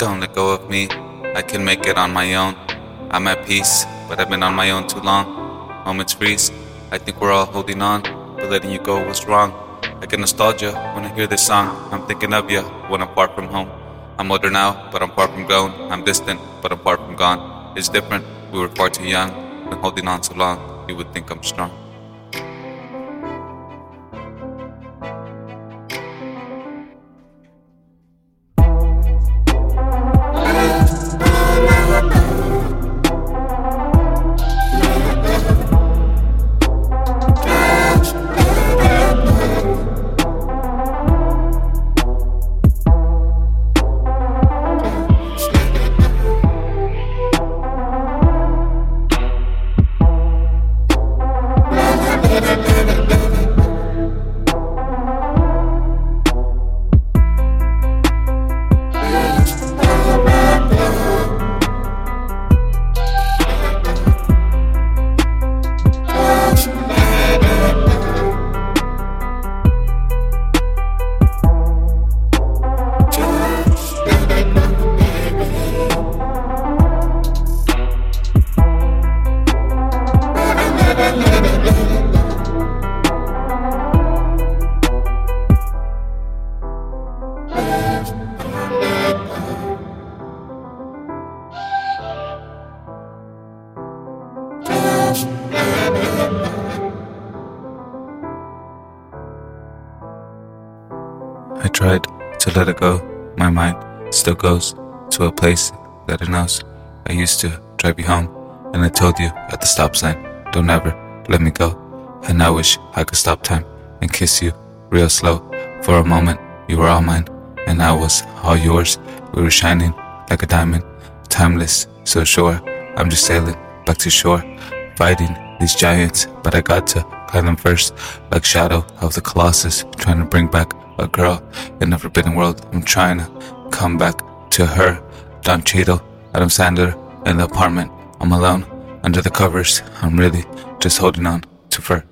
Don't let go of me, I can make it on my own. I'm at peace, but I've been on my own too long. Moments freeze, I think we're all holding on, but letting you go was wrong. I get nostalgia when I hear this song. I'm thinking of you when I'm far from home. I'm older now, but I'm far from grown. I'm distant, but I'm far from gone. It's different, we were far too young. Been holding on so long, you would think I'm strong. I tried to let it go. My mind still goes to a place that it knows. I used to drive you home, and I told you at the stop sign, don't ever let me go. And I wish I could stop time and kiss you real slow. For a moment, you were all mine, and I was all yours. We were shining like a diamond, timeless, so sure. I'm just sailing back to shore, fighting these giants, but I got to climb them first, like Shadow of the Colossus, trying to bring back a girl in the forbidden world. I'm trying to come back to her. Don Cheadle, Adam Sandler, in the apartment. I'm alone under the covers. I'm really just holding on to fur.